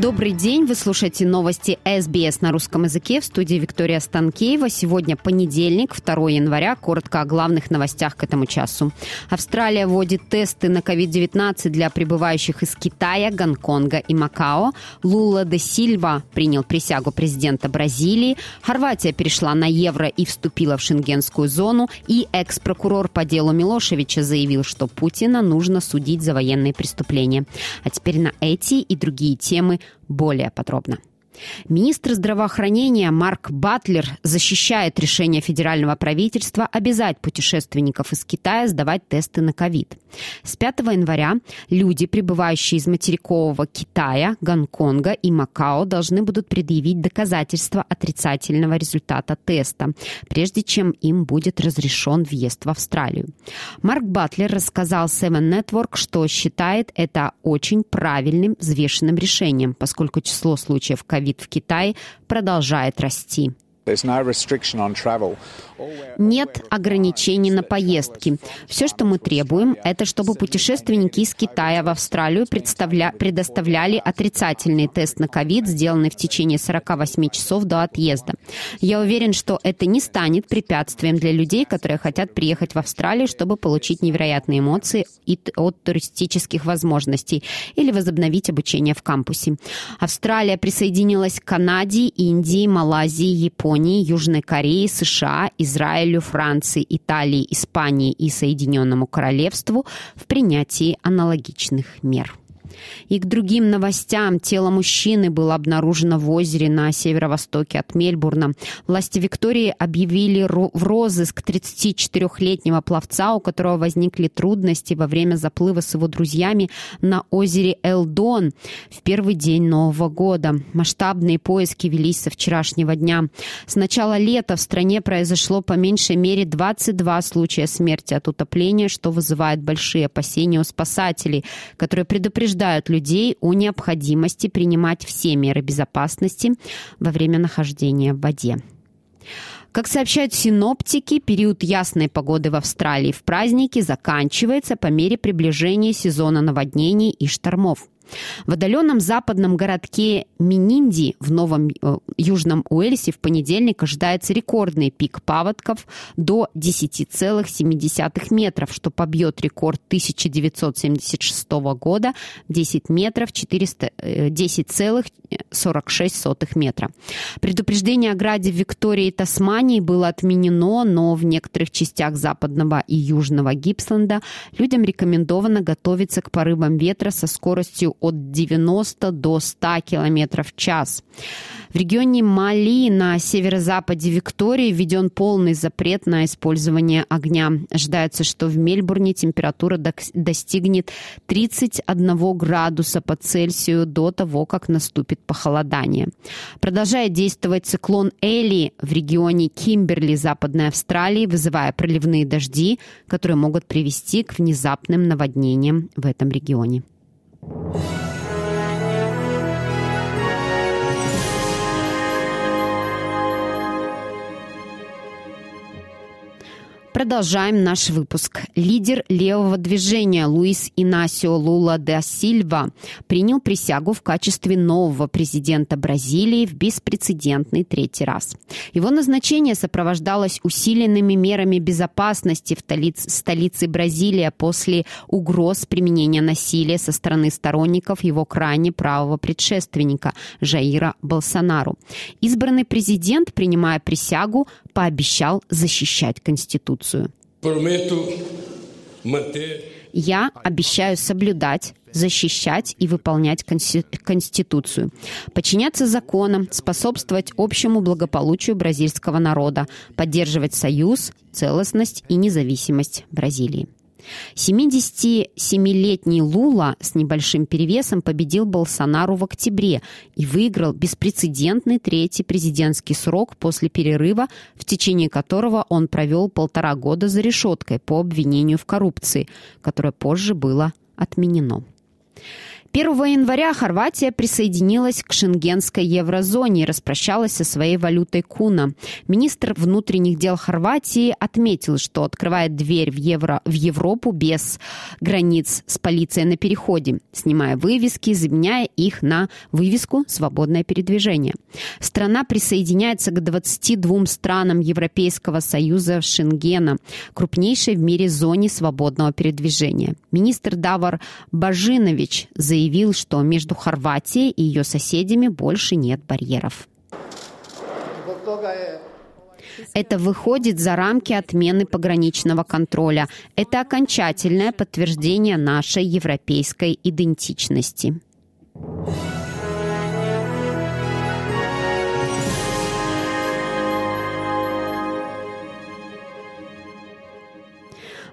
Добрый день, вы слушаете новости СБС на русском языке в студии Виктория Станкеева. Сегодня понедельник, 2 января. Коротко о главных новостях к этому часу. Австралия вводит тесты на COVID-19 для прибывающих из Китая, Гонконга и Макао. Лула де Сильва принял присягу президента Бразилии. Хорватия перешла на евро и вступила в шенгенскую зону. И экс-прокурор по делу Милошевича заявил, что Путина нужно судить за военные преступления. А теперь на эти и другие темы более подробно. Министр здравоохранения Марк Батлер защищает решение федерального правительства обязать путешественников из Китая сдавать тесты на ковид. С 5 января люди, прибывающие из материкового Китая, Гонконга и Макао, должны будут предъявить доказательства отрицательного результата теста, прежде чем им будет разрешен въезд в Австралию. Марк Батлер рассказал Seven Network, что считает это очень правильным, взвешенным решением, поскольку число случаев ковида ковид в Китае продолжает расти. Нет ограничений на поездки. Все, что мы требуем, это чтобы путешественники из Китая в Австралию предоставляли отрицательный тест на ковид, сделанный в течение 48 часов до отъезда. Я уверен, что это не станет препятствием для людей, которые хотят приехать в Австралию, чтобы получить невероятные эмоции от туристических возможностей или возобновить обучение в кампусе. Австралия присоединилась к Канаде, Индии, Малайзии, Японии, Японии, Южной Корее, США, Израилю, Франции, Италии, Испании и Соединенному Королевству в принятии аналогичных мер. И к другим новостям. Тело мужчины было обнаружено в озере на северо-востоке от Мельбурна. Власти Виктории объявили в розыск 34-летнего пловца, у которого возникли трудности во время заплыва с его друзьями на озере Элдон в первый день Нового года. Масштабные поиски велись со вчерашнего дня. С начала лета в стране произошло по меньшей мере 22 случая смерти от утопления, что вызывает большие опасения у спасателей, которые предупреждают предупреждают людей о необходимости принимать все меры безопасности во время нахождения в воде. Как сообщают синоптики, период ясной погоды в Австралии в празднике заканчивается по мере приближения сезона наводнений и штормов. В отдаленном западном городке Мининди в Новом э, Южном Уэльсе в понедельник ожидается рекордный пик паводков до 10,7 метров, что побьет рекорд 1976 года 10 метров 400, 10,46 э, метра. Предупреждение о граде в Виктории и Тасмании было отменено, но в некоторых частях западного и южного Гипсленда людям рекомендовано готовиться к порывам ветра со скоростью от 90 до 100 км в час. В регионе Мали на северо-западе Виктории введен полный запрет на использование огня. Ожидается, что в Мельбурне температура достигнет 31 градуса по Цельсию до того, как наступит похолодание. Продолжает действовать циклон Эли в регионе Кимберли, Западной Австралии, вызывая проливные дожди, которые могут привести к внезапным наводнениям в этом регионе. Bye. Продолжаем наш выпуск. Лидер левого движения Луис Инасио Лула де Сильва принял присягу в качестве нового президента Бразилии в беспрецедентный третий раз. Его назначение сопровождалось усиленными мерами безопасности в столице, столице Бразилия после угроз применения насилия со стороны сторонников его крайне правого предшественника Жаира Болсонару. Избранный президент, принимая присягу, пообещал защищать Конституцию. Я обещаю соблюдать, защищать и выполнять Конституцию, подчиняться законам, способствовать общему благополучию бразильского народа, поддерживать союз, целостность и независимость Бразилии. 77-летний Лула с небольшим перевесом победил Болсонару в октябре и выиграл беспрецедентный третий президентский срок после перерыва, в течение которого он провел полтора года за решеткой по обвинению в коррупции, которое позже было отменено. 1 января Хорватия присоединилась к шенгенской еврозоне и распрощалась со своей валютой куна. Министр внутренних дел Хорватии отметил, что открывает дверь в, евро, в Европу без границ с полицией на переходе, снимая вывески, заменяя их на вывеску «Свободное передвижение». Страна присоединяется к 22 странам Европейского союза Шенгена, крупнейшей в мире зоне свободного передвижения. Министр Давар Бажинович заявил, заявил, что между Хорватией и ее соседями больше нет барьеров. Это выходит за рамки отмены пограничного контроля. Это окончательное подтверждение нашей европейской идентичности.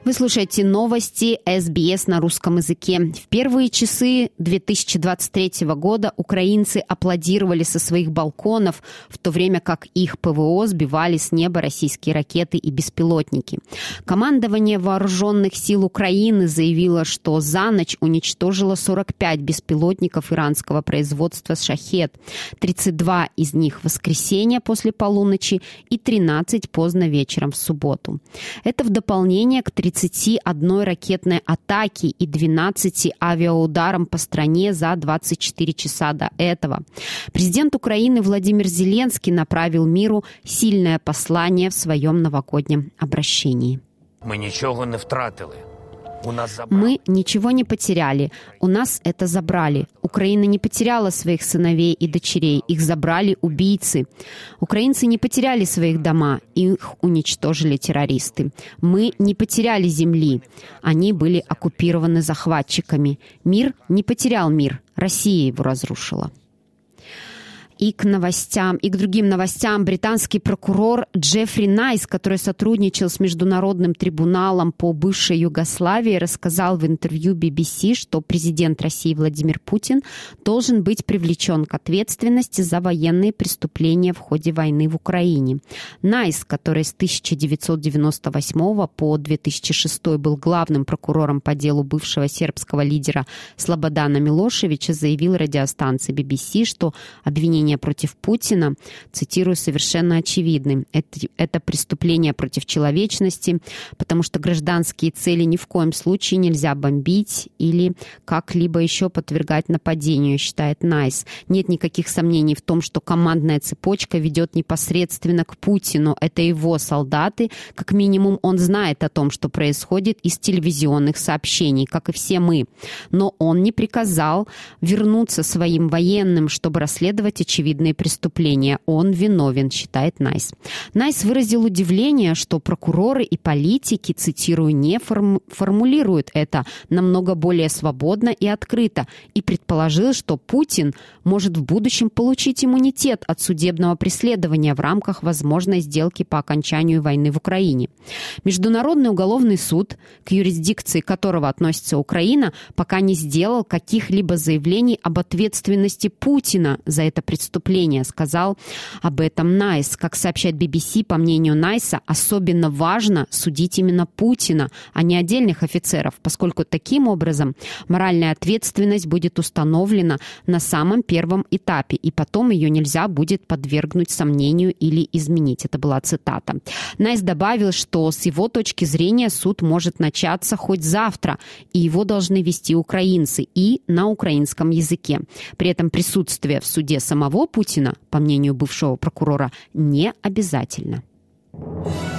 Вы слушаете новости СБС на русском языке. В первые часы 2023 года украинцы аплодировали со своих балконов, в то время как их ПВО сбивали с неба российские ракеты и беспилотники. Командование вооруженных сил Украины заявило, что за ночь уничтожило 45 беспилотников иранского производства «Шахет». 32 из них в воскресенье после полуночи и 13 поздно вечером в субботу. Это в дополнение к 30 31 ракетной атаки и 12 авиаударам по стране за 24 часа до этого. Президент Украины Владимир Зеленский направил миру сильное послание в своем новогоднем обращении. Мы ничего не втратили. Мы ничего не потеряли. У нас это забрали. Украина не потеряла своих сыновей и дочерей. Их забрали убийцы. Украинцы не потеряли своих дома. Их уничтожили террористы. Мы не потеряли земли. Они были оккупированы захватчиками. Мир не потерял мир. Россия его разрушила и к новостям, и к другим новостям. Британский прокурор Джеффри Найс, который сотрудничал с Международным трибуналом по бывшей Югославии, рассказал в интервью BBC, что президент России Владимир Путин должен быть привлечен к ответственности за военные преступления в ходе войны в Украине. Найс, который с 1998 по 2006 был главным прокурором по делу бывшего сербского лидера Слободана Милошевича, заявил радиостанции BBC, что обвинение обвинения против Путина, цитирую, совершенно очевидны. Это, это преступление против человечности, потому что гражданские цели ни в коем случае нельзя бомбить или как-либо еще подвергать нападению, считает Найс. Нет никаких сомнений в том, что командная цепочка ведет непосредственно к Путину. Это его солдаты. Как минимум он знает о том, что происходит из телевизионных сообщений, как и все мы. Но он не приказал вернуться своим военным, чтобы расследовать очевидные преступления. Он виновен, считает Найс. Найс выразил удивление, что прокуроры и политики, цитирую, не форм формулируют это намного более свободно и открыто, и предположил, что Путин может в будущем получить иммунитет от судебного преследования в рамках возможной сделки по окончанию войны в Украине. Международный уголовный суд, к юрисдикции которого относится Украина, пока не сделал каких-либо заявлений об ответственности Путина за это преступление преступления, сказал об этом Найс. Как сообщает BBC, по мнению Найса, особенно важно судить именно Путина, а не отдельных офицеров, поскольку таким образом моральная ответственность будет установлена на самом первом этапе, и потом ее нельзя будет подвергнуть сомнению или изменить. Это была цитата. Найс добавил, что с его точки зрения суд может начаться хоть завтра, и его должны вести украинцы и на украинском языке. При этом присутствие в суде самого самого Путина, по мнению бывшего прокурора, не обязательно. И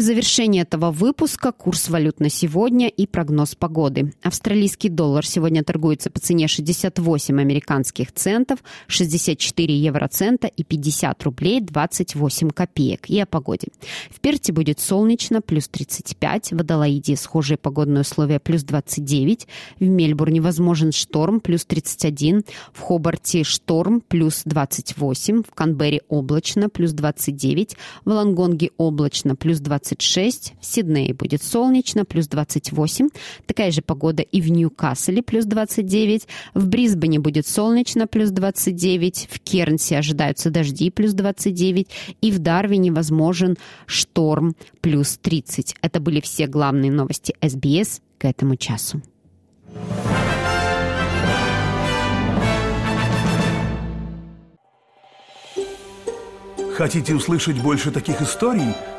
в завершении этого выпуска курс валют на сегодня и прогноз погоды. Австралийский доллар сегодня торгуется по цене 68 американских центов, 64 евроцента и 50 рублей 28 копеек. И о погоде. В Перте будет солнечно, плюс 35, в Адалаиде схожие погодные условия, плюс 29, в Мельбурне возможен шторм, плюс 31, в Хобарте шторм, плюс 28, в Канберре облачно, плюс 29, в Лангонге облачно, плюс 20 26. В Сиднее будет солнечно, плюс 28. Такая же погода и в Ньюкасселе, плюс 29. В Брисбене будет солнечно, плюс 29. В Кернсе ожидаются дожди, плюс 29. И в Дарвине возможен шторм, плюс 30. Это были все главные новости СБС к этому часу. Хотите услышать больше таких историй?